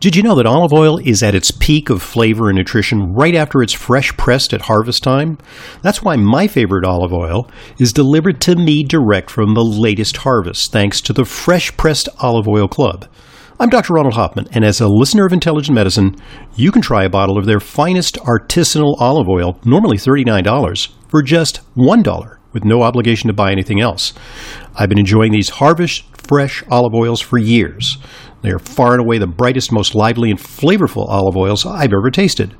Did you know that olive oil is at its peak of flavor and nutrition right after it's fresh pressed at harvest time? That's why my favorite olive oil is delivered to me direct from the latest harvest, thanks to the Fresh Pressed Olive Oil Club. I'm Dr. Ronald Hoffman, and as a listener of Intelligent Medicine, you can try a bottle of their finest artisanal olive oil, normally $39, for just $1 with no obligation to buy anything else. I've been enjoying these harvest fresh olive oils for years. They are far and away the brightest, most lively, and flavorful olive oils I've ever tasted.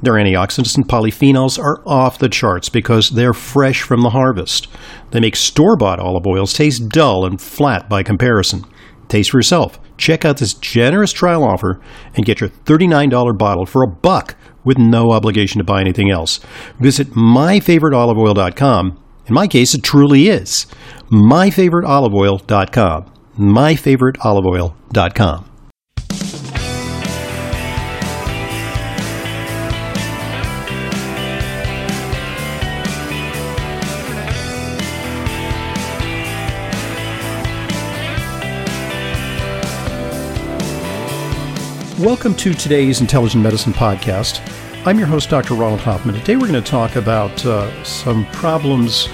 Their antioxidants and polyphenols are off the charts because they're fresh from the harvest. They make store bought olive oils taste dull and flat by comparison. Taste for yourself. Check out this generous trial offer and get your $39 bottle for a buck with no obligation to buy anything else. Visit myfavoriteoliveoil.com. In my case, it truly is. myfavoriteoliveoil.com myfavoriteoliveoil.com. Welcome to today's Intelligent Medicine Podcast. I'm your host, Dr. Ronald Hoffman. Today we're going to talk about uh, some problems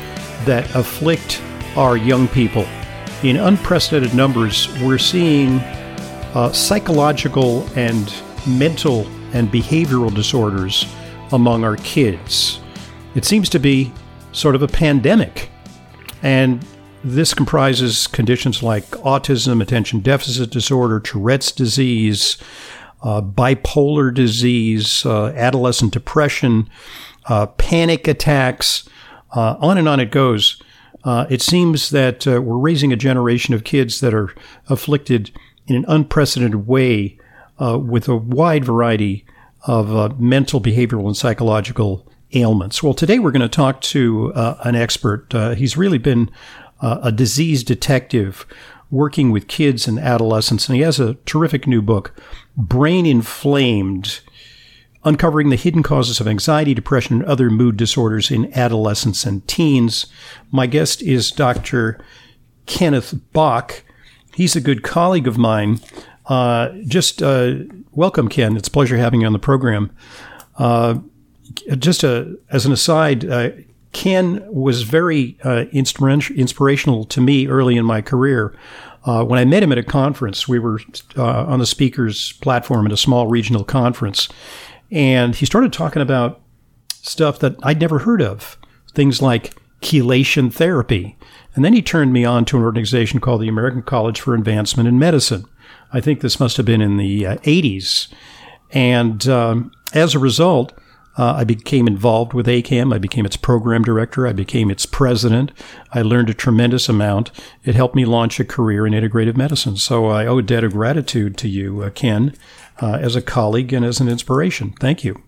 that afflict our young people in unprecedented numbers, we're seeing uh, psychological and mental and behavioral disorders among our kids. It seems to be sort of a pandemic. And this comprises conditions like autism, attention deficit disorder, Tourette's disease, uh, bipolar disease, uh, adolescent depression, uh, panic attacks, uh, on and on it goes. Uh, it seems that uh, we're raising a generation of kids that are afflicted in an unprecedented way uh, with a wide variety of uh, mental, behavioral, and psychological ailments. Well, today we're going to talk to uh, an expert. Uh, he's really been a disease detective working with kids and adolescents, and he has a terrific new book, Brain Inflamed uncovering the hidden causes of anxiety, depression, and other mood disorders in adolescents and teens. My guest is Dr. Kenneth Bock. He's a good colleague of mine. Uh, just uh, welcome, Ken. It's a pleasure having you on the program. Uh, just a, uh, as an aside, uh, Ken was very uh, inspirational to me early in my career. when I met him at a conference, we were on the speaker's platform at a small regional conference, and he started talking about stuff that I'd never heard of, things like chelation therapy. And then he turned me on to an organization called the American College for Advancement in Medicine. I think this must have been in the uh, 80s. And um, as a result, uh, I became involved with ACAM. I became its program director. I became its president. I learned a tremendous amount. It helped me launch a career in integrative medicine. So I owe a debt of gratitude to you, uh, Ken, uh, as a colleague and as an inspiration. Thank you.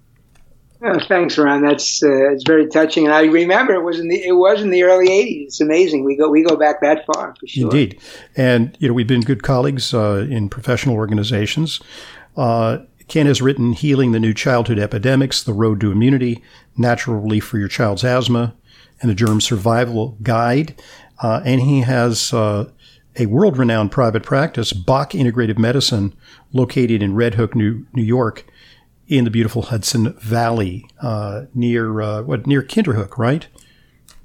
Oh, thanks, Ron. That's uh, it's very touching, and I remember it was in the it was in the early '80s. It's amazing. We go we go back that far for sure. Indeed, and you know we've been good colleagues uh, in professional organizations. Uh, Ken has written "Healing the New Childhood Epidemics: The Road to Immunity, Natural Relief for Your Child's Asthma, and the Germ Survival Guide," uh, and he has uh, a world renowned private practice, Bock Integrative Medicine, located in Red Hook, New, New York, in the beautiful Hudson Valley, uh, near uh, what near Kinderhook, right?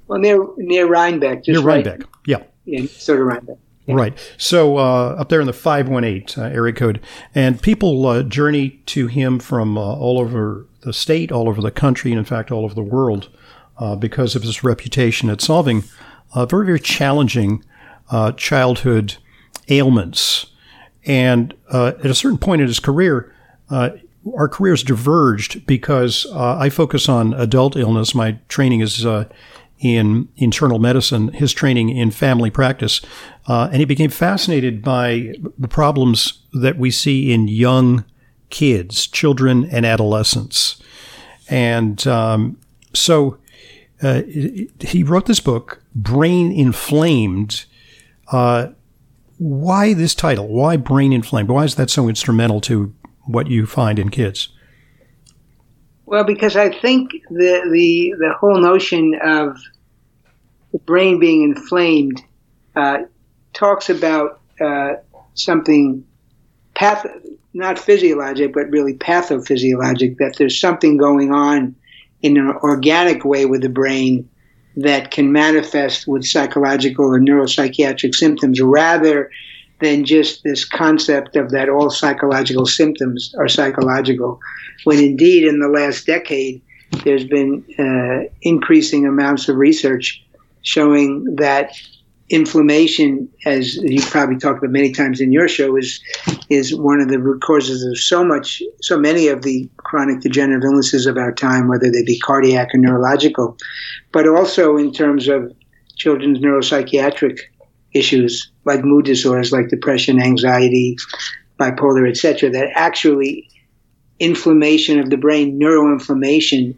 Well, near near Rhinebeck, near Rhinebeck, right, yeah, in sort of Rhinebeck. Yeah. Right. So uh, up there in the 518 uh, area code, and people uh, journey to him from uh, all over the state, all over the country, and in fact, all over the world uh, because of his reputation at solving uh, very, very challenging childhood ailments. And at a certain point in his career, our careers diverged because I focus on adult illness. My training is in internal medicine, his training in family practice, uh, and he became fascinated by the problems that we see in young kids, children, and adolescents. And um, so uh, he wrote this book, Brain Inflamed. Uh, why this title? Why Brain Inflamed? Why is that so instrumental to what you find in kids? Well, because I think the the the whole notion of the brain being inflamed uh, talks about uh, something path- not physiologic, but really pathophysiologic, that there's something going on in an organic way with the brain that can manifest with psychological or neuropsychiatric symptoms rather than just this concept of that all psychological symptoms are psychological. When indeed, in the last decade, there's been uh, increasing amounts of research showing that inflammation, as you probably talked about many times in your show, is is one of the root causes of so much, so many of the chronic degenerative illnesses of our time, whether they be cardiac or neurological, but also in terms of children's neuropsychiatric issues like mood disorders, like depression, anxiety, bipolar, etc. That actually inflammation of the brain, neuroinflammation,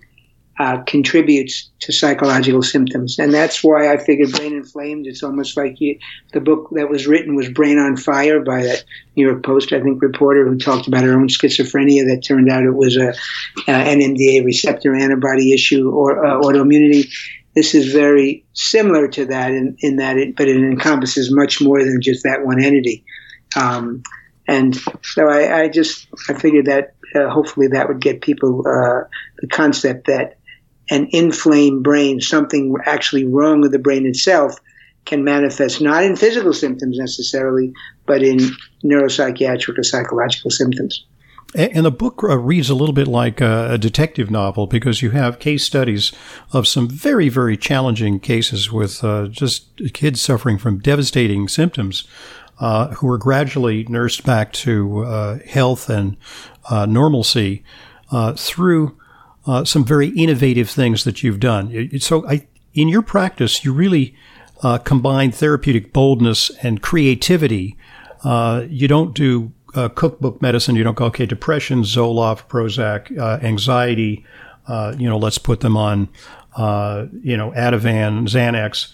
uh, contributes to psychological symptoms. And that's why I figured Brain Inflamed, it's almost like you, the book that was written was Brain on Fire by that New York Post, I think, reporter who talked about her own schizophrenia that turned out it was a, a NMDA receptor antibody issue or uh, autoimmunity. This is very similar to that in, in that it, but it encompasses much more than just that one entity. Um, and so I, I, just I figured that uh, hopefully that would get people uh, the concept that an inflamed brain, something actually wrong with the brain itself, can manifest not in physical symptoms necessarily, but in neuropsychiatric or psychological symptoms. And the book uh, reads a little bit like a, detective novel because you have case studies of some very, very challenging cases with uh, just kids suffering from devastating symptoms uh, who are gradually nursed back to uh, health and uh, normalcy uh, through uh, some very innovative things that you've done. So, I, in your practice, you really uh, combine therapeutic boldness and creativity. Uh, you don't do uh, cookbook medicine. You don't go, okay, depression, Zoloft, Prozac, uh, anxiety. Uh, you know, let's put them on, you know, Ativan, Xanax.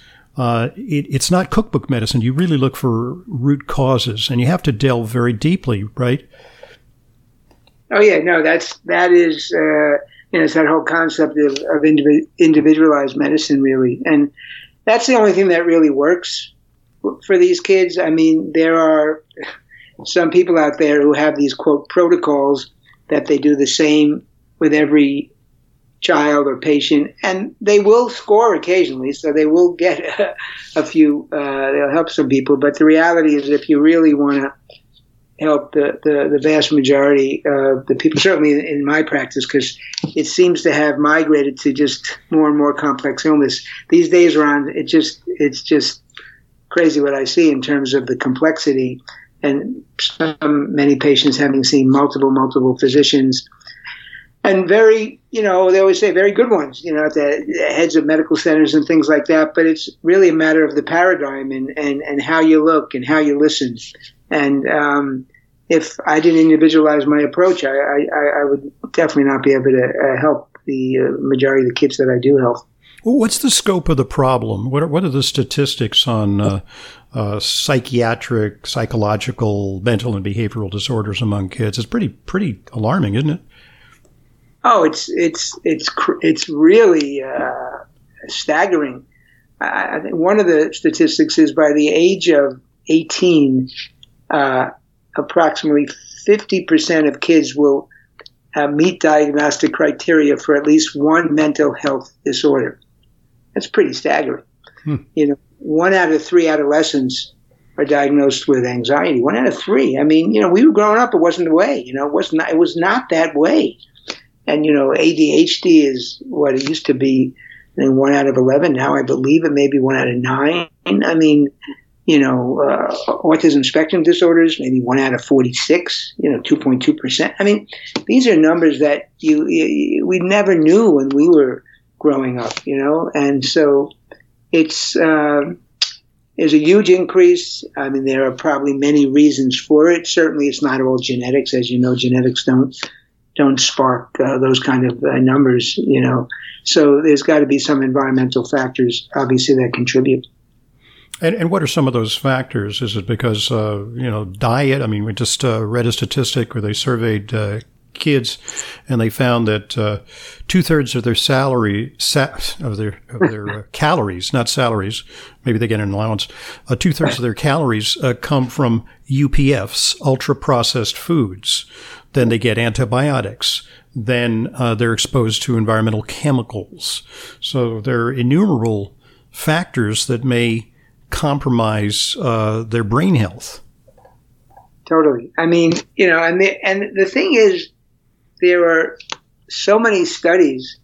It, it's not cookbook medicine. You really look for root causes, and you have to delve very deeply, right? Oh yeah, no, that's that is know, it's that whole concept of, of individualized medicine, really. And that's the only thing that really works for these kids. I mean, there are some people out there who have these quote protocols that they do the same with every child or patient, and they will score occasionally, so they will get a, a few, uh, they'll help some people. But the reality is, if you really want to help the, the, the, vast majority of the people, certainly in my practice, because it seems to have migrated to just more and more complex illness. These days around, it just it's just crazy what I see in terms of the complexity and some, many patients having seen multiple, multiple physicians and very, you know, they always say very good ones, you know, at the heads of medical centers and things like that. But it's really a matter of the paradigm and, and, and how you look and how you listen and um, if I didn't individualize my approach, I, I, I would definitely not be able to uh, help the uh, majority of the kids that I do help. Well, what's the scope of the problem? What are, what are the statistics on uh, uh, psychiatric, psychological, mental, and behavioral disorders among kids? It's pretty pretty alarming, isn't it? Oh, it's it's it's it's really uh, staggering. I think one of the statistics is by the age of 18, uh, approximately 50% of kids will uh, meet diagnostic criteria for at least one mental health disorder. That's pretty staggering. Hmm. You know, one out of three adolescents are diagnosed with anxiety. One out of three. I mean, you know, we were growing up; it wasn't the way. You know, it was not. It was not that way. And you know, ADHD is what it used to be. And one out of eleven. Now I believe it may be one out of nine. I mean, you know, uh, autism spectrum disorders, maybe one out of 46, you know, 2.2%. I mean, these are numbers that you, you, we never knew when we were growing up, you know, and so it's, uh, there's a huge increase. I mean, there are probably many reasons for it. Certainly, it's not all genetics, as you know. Genetics don't don't spark uh, those kind of uh, numbers, you know. So there's got to be some environmental factors, obviously, that contribute. And, and what are some of those factors? Is it because, uh, you know, diet? I mean, we just uh, read a statistic where they surveyed uh, kids, and they found that uh, two thirds of their salary sa- of their of their uh, calories, not salaries, maybe they get an allowance. Uh, two thirds of their calories uh, come from UPFs, ultra processed foods. Then they get antibiotics. Then uh, they're exposed to environmental chemicals. So there are innumerable factors that may compromise uh, their brain health. Totally. I mean, you know, and the, and the thing is, there are so many studies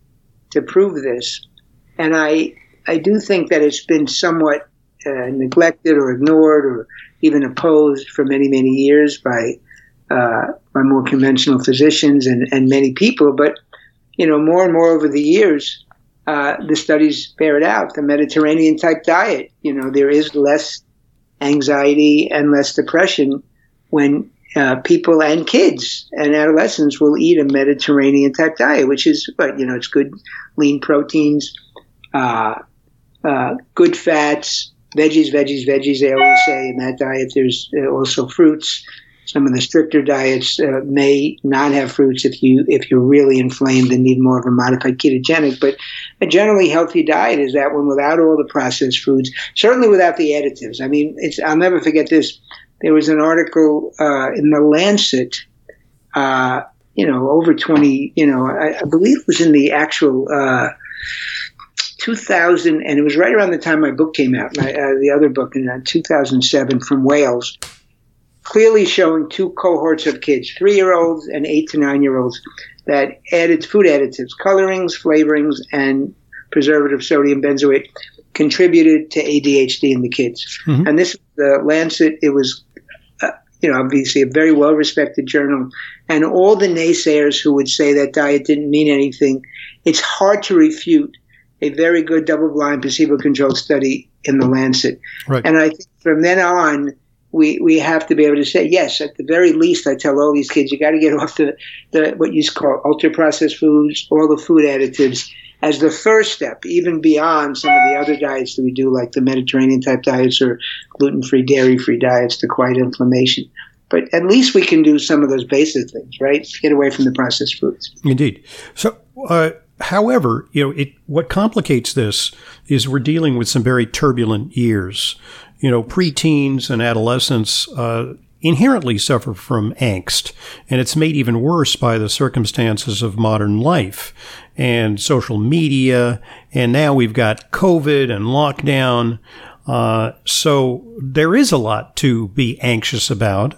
to prove this, and I I do think that it's been somewhat uh, neglected or ignored or even opposed for many many years by uh, by more conventional physicians and, and many people. But you know, more and more over the years, uh, the studies bear it out. The Mediterranean type diet, you know, there is less anxiety and less depression when uh, people and kids and adolescents will eat a Mediterranean type diet, which is, but you know, it's good lean proteins, uh, uh, good fats, veggies, veggies, veggies. They always say in that diet there's uh, also fruits. Some of the stricter diets uh, may not have fruits if you if you're really inflamed and need more of a modified ketogenic. But a generally healthy diet is that one without all the processed foods, certainly without the additives. I mean, I'll never forget this. There was an article uh, in the Lancet. Uh, you know, over 20, you know, I, I believe it was in the actual uh, 2000, and it was right around the time my book came out, my, uh, the other book in uh, 2007 from Wales, clearly showing two cohorts of kids, three year olds and eight to nine year olds, that added food additives, colorings, flavorings, and preservative sodium benzoate contributed to ADHD in the kids. Mm-hmm. And this, is the Lancet, it was, uh, you know, obviously a very well respected journal. And all the naysayers who would say that diet didn't mean anything, it's hard to refute a very good double blind placebo controlled study in the Lancet. Right. And I think from then on, we, we have to be able to say yes. At the very least, I tell all these kids, you got to get off the, the what you call ultra processed foods, all the food additives, as the first step, even beyond some of the other diets that we do, like the Mediterranean type diets or gluten free, dairy free diets to quiet inflammation. But at least we can do some of those basic things, right? Get away from the processed foods. Indeed. So, uh, however, you know, it, what complicates this is we're dealing with some very turbulent years. You know, preteens and adolescents uh, inherently suffer from angst, and it's made even worse by the circumstances of modern life and social media. And now we've got COVID and lockdown. Uh, so there is a lot to be anxious about.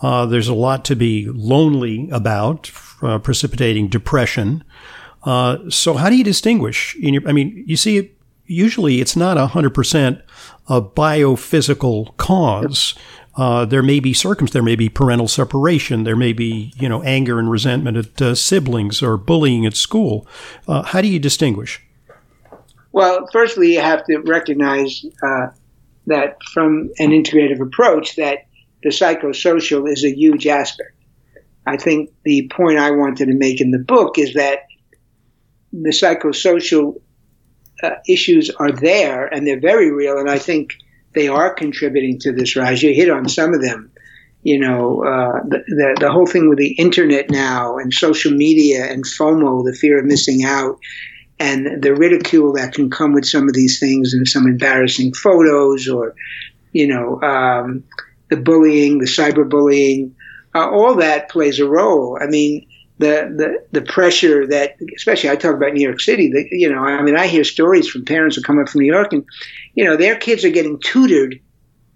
Uh, there's a lot to be lonely about, uh, precipitating depression. Uh, so how do you distinguish? In your, I mean, you see, usually it's not a hundred percent a biophysical cause. Uh, there may be circumstances, there may be parental separation, there may be, you know, anger and resentment at uh, siblings or bullying at school. Uh, how do you distinguish? Well, firstly, you have to recognize uh, that from an integrative approach, that the psychosocial is a huge aspect. I think the point I wanted to make in the book is that the psychosocial uh, issues are there and they're very real, and I think they are contributing to this rise. You hit on some of them. You know, uh, the, the, the whole thing with the internet now and social media and FOMO, the fear of missing out, and the ridicule that can come with some of these things and some embarrassing photos or, you know, um, the bullying, the cyberbullying, uh, all that plays a role. I mean, the, the, the pressure that, especially I talk about New York City, the, you know, I mean, I hear stories from parents who come up from New York and, you know, their kids are getting tutored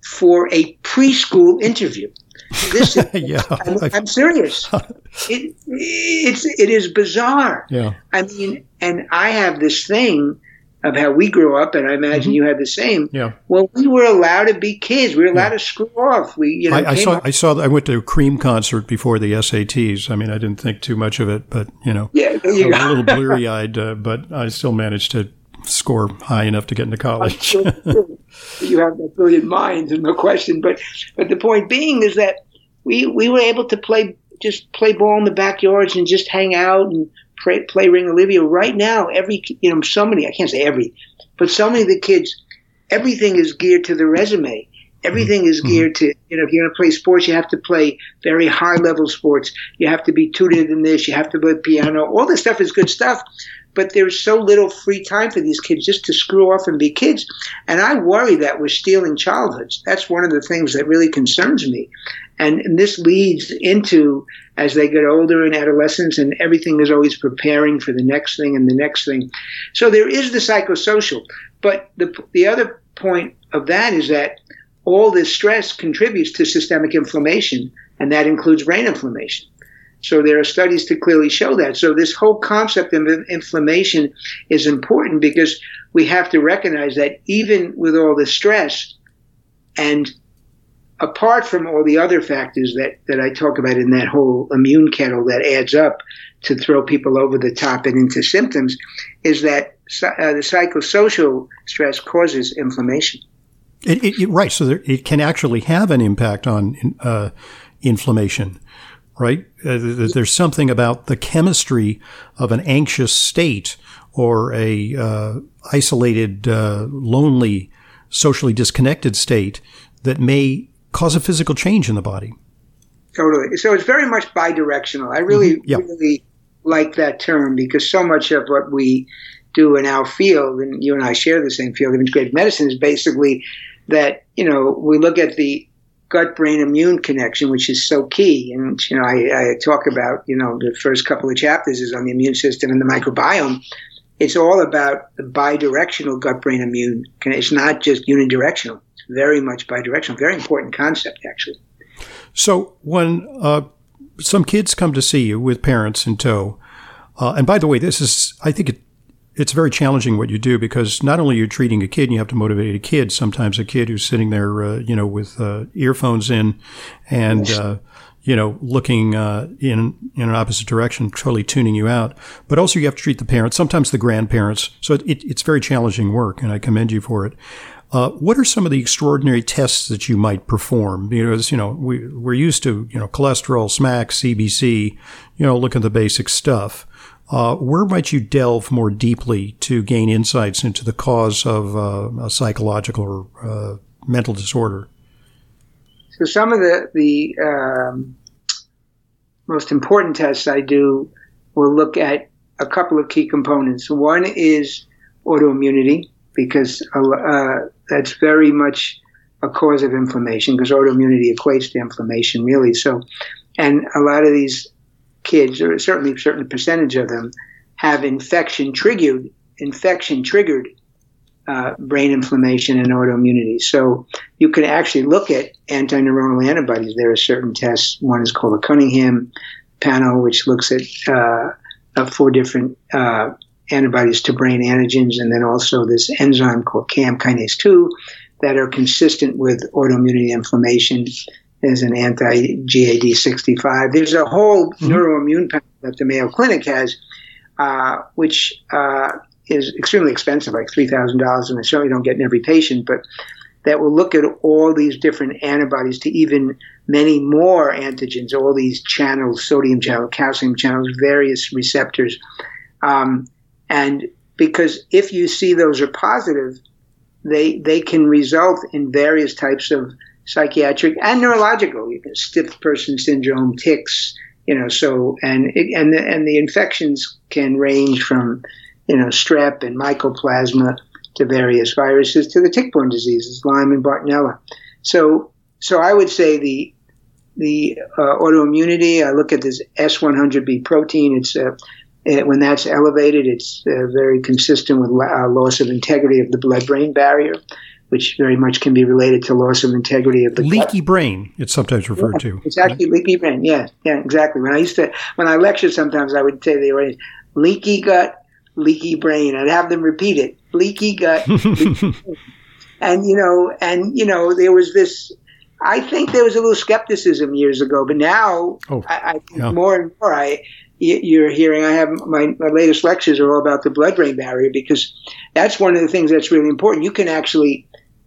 for a preschool interview. This is, yeah, I'm, I'm serious. it, it's, it is bizarre. Yeah. I mean, and I have this thing of how we grew up, and I imagine mm-hmm. you had the same. Yeah. Well, we were allowed to be kids. We were allowed yeah. to screw off. We, you know, I, I saw. I saw. I went to a Cream concert before the SATs. I mean, I didn't think too much of it, but you know, yeah, you a little bleary eyed, uh, but I still managed to score high enough to get into college. you have that brilliant mind, and no question. But but the point being is that we we were able to play just play ball in the backyards and just hang out and play, play Ringolevio. Right now, every you know, so many I can't say every, but so many of the kids, everything is geared to the resume. Everything is Mm-hmm. geared to, you know, if you're going to play sports, you have to play very high level sports. You have to be tutored in this. You have to play piano. All this stuff is good stuff, but there's so little free time for these kids just to screw off and be kids. And I worry that we're stealing childhoods. That's one of the things that really concerns me. And, and this leads into as they get older in adolescence, and everything is always preparing for the next thing and the next thing. So there is the psychosocial. But the, the other point of that is that all this stress contributes to systemic inflammation, and that includes brain inflammation. So there are studies to clearly show that. So this whole concept of inflammation is important because we have to recognize that even with all the stress and apart from all the other factors that, that I talk about in that whole immune kettle that adds up to throw people over the top and into symptoms, is that uh, the psychosocial stress causes inflammation. It, it, it, right. So there, it can actually have an impact on uh, inflammation, right? Uh, there's something about the chemistry of an anxious state or a uh, isolated, uh, lonely, socially disconnected state that may cause a physical change in the body. Totally. So it's very much bidirectional. I really, mm-hmm. yep. really like that term because so much of what we do in our field, and you and I share the same field of integrative medicine, is basically that, you know, we look at the gut brain immune connection, which is so key. And, you know, I, I talk about, you know, the first couple of chapters is on the immune system and the microbiome. It's all about the bidirectional gut brain immune. It's not just unidirectional. Very much bidirectional. Very important concept, actually. So when uh, some kids come to see you with parents in tow, uh, and by the way, this is, I think it, it's very challenging what you do because not only you're treating a kid and you have to motivate a kid, sometimes a kid who's sitting there, uh, you know, with uh, earphones in and, uh, you know, looking uh, in in an opposite direction, totally tuning you out. But also you have to treat the parents, sometimes the grandparents. So it, it, it's very challenging work, and I commend you for it. Uh, what are some of the extraordinary tests that you might perform? Because you know we we're used to you know cholesterol, SMAC, CBC, you know, look at the basic stuff. Uh, where might you delve more deeply to gain insights into the cause of uh, a psychological or uh, mental disorder? So some of the the um, most important tests I do will look at a couple of key components. One is autoimmunity because uh, that's very much a cause of inflammation because autoimmunity equates to inflammation really. So, and a lot of these kids, or certainly a certain percentage of them, have infection triggered infection triggered uh, brain inflammation and autoimmunity. So you can actually look at antineuronal antibodies. There are certain tests. One is called the Cunningham panel, which looks at uh, four different uh, antibodies to brain antigens, and then also this enzyme called CAM kinase 2 that are consistent with autoimmunity inflammation. There's an anti GAD65. There's a whole mm-hmm. neuroimmune panel that the Mayo Clinic has, uh, which uh, is extremely expensive, like $3,000, and I certainly don't get in every patient, but that will look at all these different antibodies to even many more antigens, all these channels, sodium channel, calcium channels, various receptors. Um, and because if you see those are positive, they, they can result in various types of psychiatric and neurological, you know, stiff person syndrome, tics, you know, so, and, it, and, the, and the infections can range from, you know, strep and mycoplasma to various viruses to the tick-borne diseases, Lyme and Bartonella. So, so I would say the, the uh, autoimmunity, I look at this S100B protein. It's uh, when that's elevated, it's uh, very consistent with uh, loss of integrity of the blood-brain barrier, which very much can be related to loss of integrity of the leaky gut. brain. It's sometimes referred yeah, to. It's actually leaky brain. Yeah, yeah, exactly. When I used to, when I lectured, sometimes I would say they were leaky gut, leaky brain. I'd have them repeat it: leaky gut. leaky and you know, and you know, there was this I think there was a little skepticism years ago, but now oh, I, I think yeah. more and more I you're hearing. I have my, my latest lectures are all about the blood-brain barrier because that's one of the things that's really important. You can actually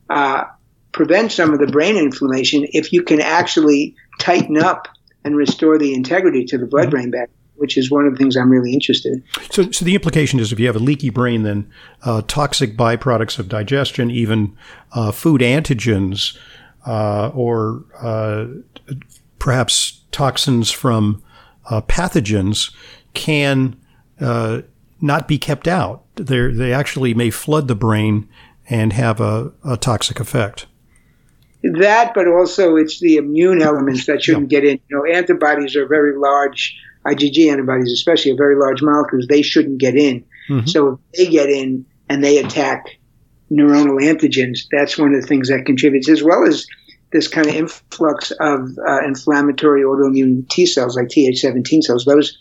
uh, prevent some of the brain inflammation if you can actually tighten up and restore the integrity to the blood-brain barrier. Which is one of the things I'm really interested in. So, so the implication is if you have a leaky brain, then uh, toxic byproducts of digestion, even uh, food antigens, uh, or uh, perhaps toxins from uh, pathogens can uh, not be kept out. They're, they actually may flood the brain and have a, a, toxic effect. That, but also it's the immune elements that shouldn't yeah. get in. You know, antibodies are very large, IgG antibodies especially, are very large molecules. They shouldn't get in. Mm-hmm. So if they get in and they attack neuronal antigens, that's one of the things that contributes, as well as this kind of influx of uh, inflammatory autoimmune T cells like Th17 cells. Those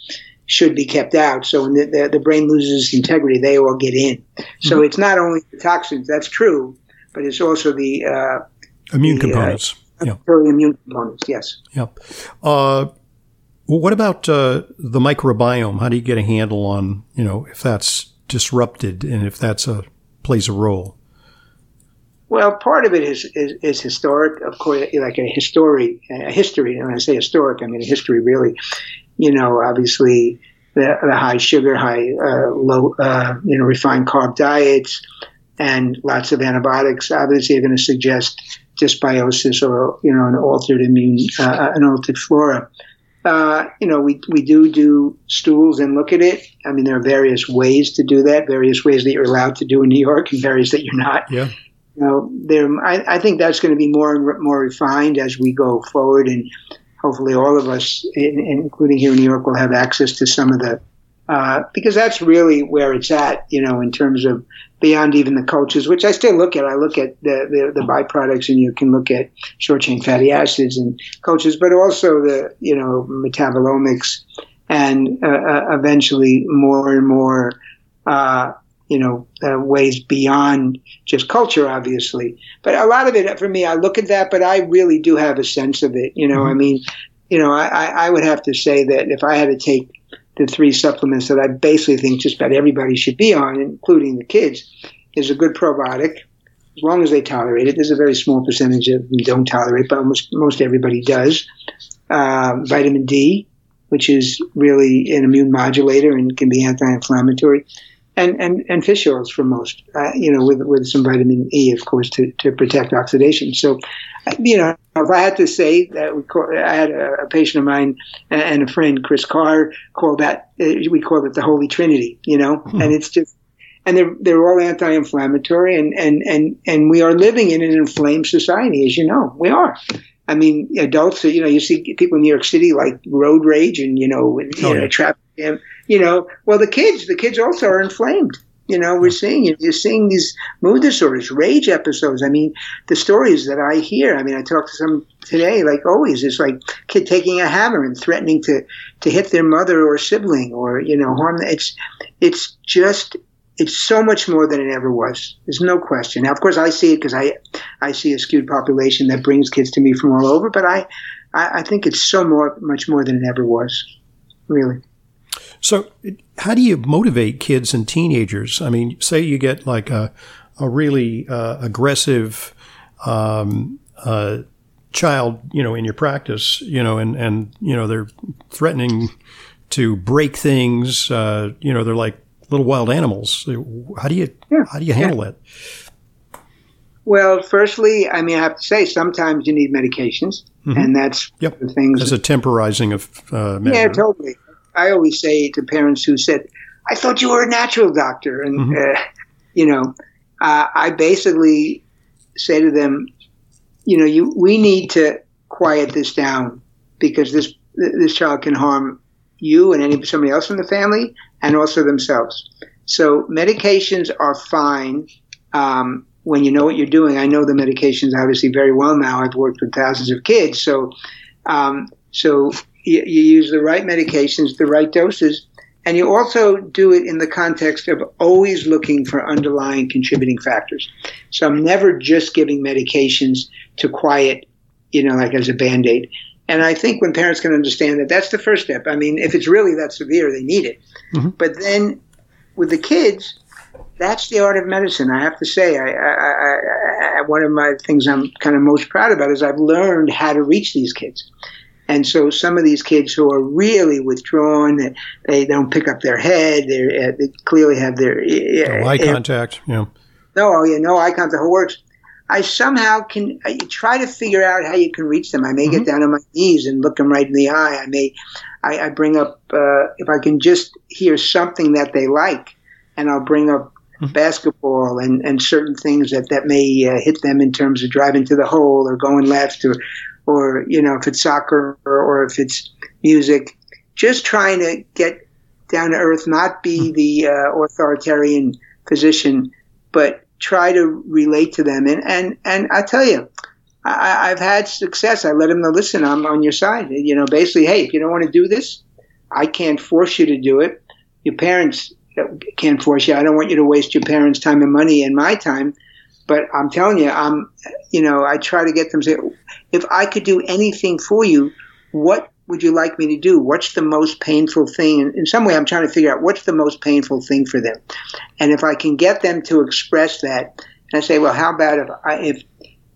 should be kept out. So when the, the, the brain loses integrity, they all get in. So mm-hmm. it's not only the toxins, that's true, but it's also the uh, immune the, uh, components. Uh, yeah. immune components, yes. Yep. Uh, what about uh, the microbiome? How do you get a handle on, you know, if that's disrupted and if that's a plays a role? Well, part of it is, is, is historic, of course, like a history, a history. And when I say historic, I mean a history really. You know, obviously the, the high sugar, high, uh, low, uh, you know, refined carb diets and lots of antibiotics obviously are going to suggest dysbiosis or, you know, an altered immune, uh, an altered flora. Uh, you know, we, we do do stools and look at it. I mean, there are various ways to do that, various ways that you're allowed to do in New York and various that you're not. Yeah you know, there, I, I, think that's going to be more and more refined as we go forward, and hopefully all of us, in, including here in New York, will have access to some of the, uh, because that's really where it's at, you know, in terms of beyond even the cultures, which I still look at. I look at the, the, the byproducts, and you can look at short chain fatty acids and cultures, but also the, you know, metabolomics, and uh, uh eventually more and more. Uh, you know, uh, ways beyond just culture, obviously. But a lot of it, for me, I look at that, but I really do have a sense of it. You know, mm-hmm. I mean, you know, I, I would have to say that if I had to take the three supplements that I basically think just about everybody should be on, including the kids, is a good probiotic, as long as they tolerate it. There's a very small percentage of them don't tolerate, but almost most everybody does. Um, vitamin D, which is really an immune modulator and can be anti-inflammatory and, and, and fish oils for most, uh, you know, with, with some vitamin E, of course, to, to protect oxidation. So, you know, if I had to say that we call, I had a, a patient of mine and a friend, Chris Carr, called that, uh, we call it the Holy Trinity, you know, hmm. and it's just, and they're, they're all anti-inflammatory and, and, and, and we are living in an inflamed society, as you know, we are. I mean, adults, you know, you see people in New York City like road rage and, you know, you oh, know, traffic jam you know, well, the kids, the kids also are inflamed. You know, we're seeing it. You're seeing these mood disorders, rage episodes. I mean, the stories that I hear. I mean, I talked to some today, like always. It's like kid taking a hammer and threatening to to hit their mother or sibling, or you know, harm. It's it's just it's so much more than it ever was. There's no question. Now, of course, I see it because I I see a skewed population that brings kids to me from all over. But I I, I think it's so more much more than it ever was. Really. So, how do you motivate kids and teenagers? I mean, say you get like a, a really uh, aggressive um, uh, child, you know, in your practice, you know, and, and you know, they're threatening to break things. Uh, you know, they're like little wild animals. How do you yeah. how do you handle yeah. that? Well, firstly, I mean, I have to say, sometimes you need medications, mm-hmm. and that's yep. the things. As a temporizing of uh, measure. Yeah, totally. I always say to parents who said, "I thought you were a natural doctor," and mm-hmm. uh, you know, uh, I basically say to them, you know, you we need to quiet this down because this this child can harm you and any somebody else in the family and also themselves. So medications are fine um, when you know what you're doing. I know the medications obviously very well now. I've worked with thousands of kids, so um, so you, you use the right medications, the right doses, and you also do it in the context of always looking for underlying contributing factors. So I'm never just giving medications to quiet, you know, like as a band aid. And I think when parents can understand that, that's the first step. I mean, if it's really that severe, they need it. Mm-hmm. But then with the kids, that's the art of medicine. I have to say, I, I, I, one of my things I'm kind of most proud about is I've learned how to reach these kids. And so some of these kids who are really withdrawn, they, they don't pick up their head. they clearly have their uh, eye contact. Yeah. No, yeah, no eye contact. Who works? I somehow can I try to figure out how you can reach them. I may mm-hmm. get down on my knees and look them right in the eye. I may, I, I bring up uh, if I can just hear something that they like, and I'll bring up mm-hmm. basketball and, and certain things that that may uh, hit them in terms of driving to the hole or going left or or you know if it's soccer or, or if it's music. Just trying to get down to earth, not be mm-hmm. the uh, authoritarian physician, but try to relate to them. And and and I tell you, I, have had success. I let them know, listen, I'm on your side. You know, basically, hey, if you don't want to do this, I can't force you to do it. Your parents uh, can't force you. I don't want you to waste your parents' time and money and my time. But I'm telling you, I'm, you know, I try to get them to say, if I could do anything for you, what would you like me to do? What's the most painful thing? And in some way, I'm trying to figure out what's the most painful thing for them. And if I can get them to express that, and I say, well, how about if I, if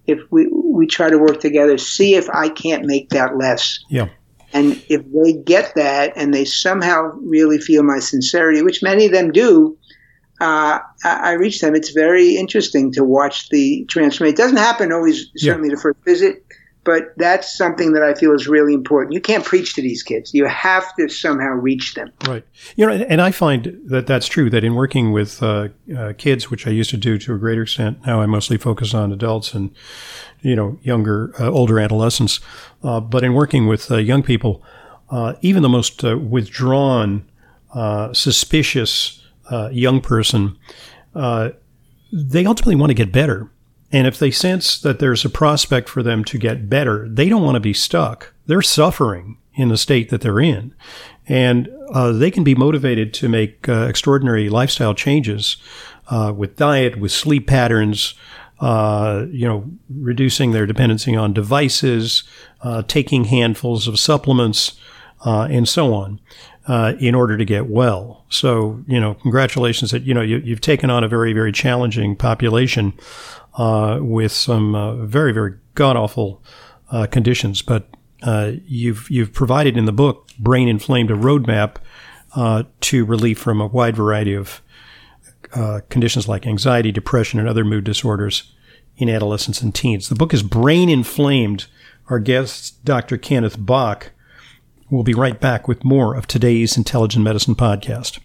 if we we try to work together, see if I can't make that less. Yeah. And if they get that and they somehow really feel my sincerity, which many of them do, uh, I, I reach them. It's very interesting to watch the transformation. It doesn't happen always, certainly yeah. the first visit but that's something that I feel is really important. You can't preach to these kids. You have to somehow reach them. Right. You know, and I find that that's true. That in working with uh, uh, kids, which I used to do to a greater extent, now I mostly focus on adults and you know younger, uh, older adolescents. Uh, but in working with uh, young people, uh, even the most withdrawn, suspicious young person, they ultimately want to get better and if they sense that there's a prospect for them to get better, they don't want to be stuck. They're suffering in the state that they're in. And uh, they can be motivated to make uh, extraordinary lifestyle changes uh, with diet, with sleep patterns, uh, you know, reducing their dependency on devices, uh, taking handfuls of supplements, uh, and so on. in order to get well. So, you know, congratulations that, you know, you, have taken on a very, very challenging population uh, with some uh, very, very god awful uh, conditions. But uh, you've you've provided in the book brain inflamed a roadmap uh, to relief from a wide variety of uh, conditions like anxiety, depression, and other mood disorders in adolescents and teens. The book is Brain Inflamed. Our guest, Dr. Kenneth Bock, will be right back with more of today's Intelligent Medicine podcast.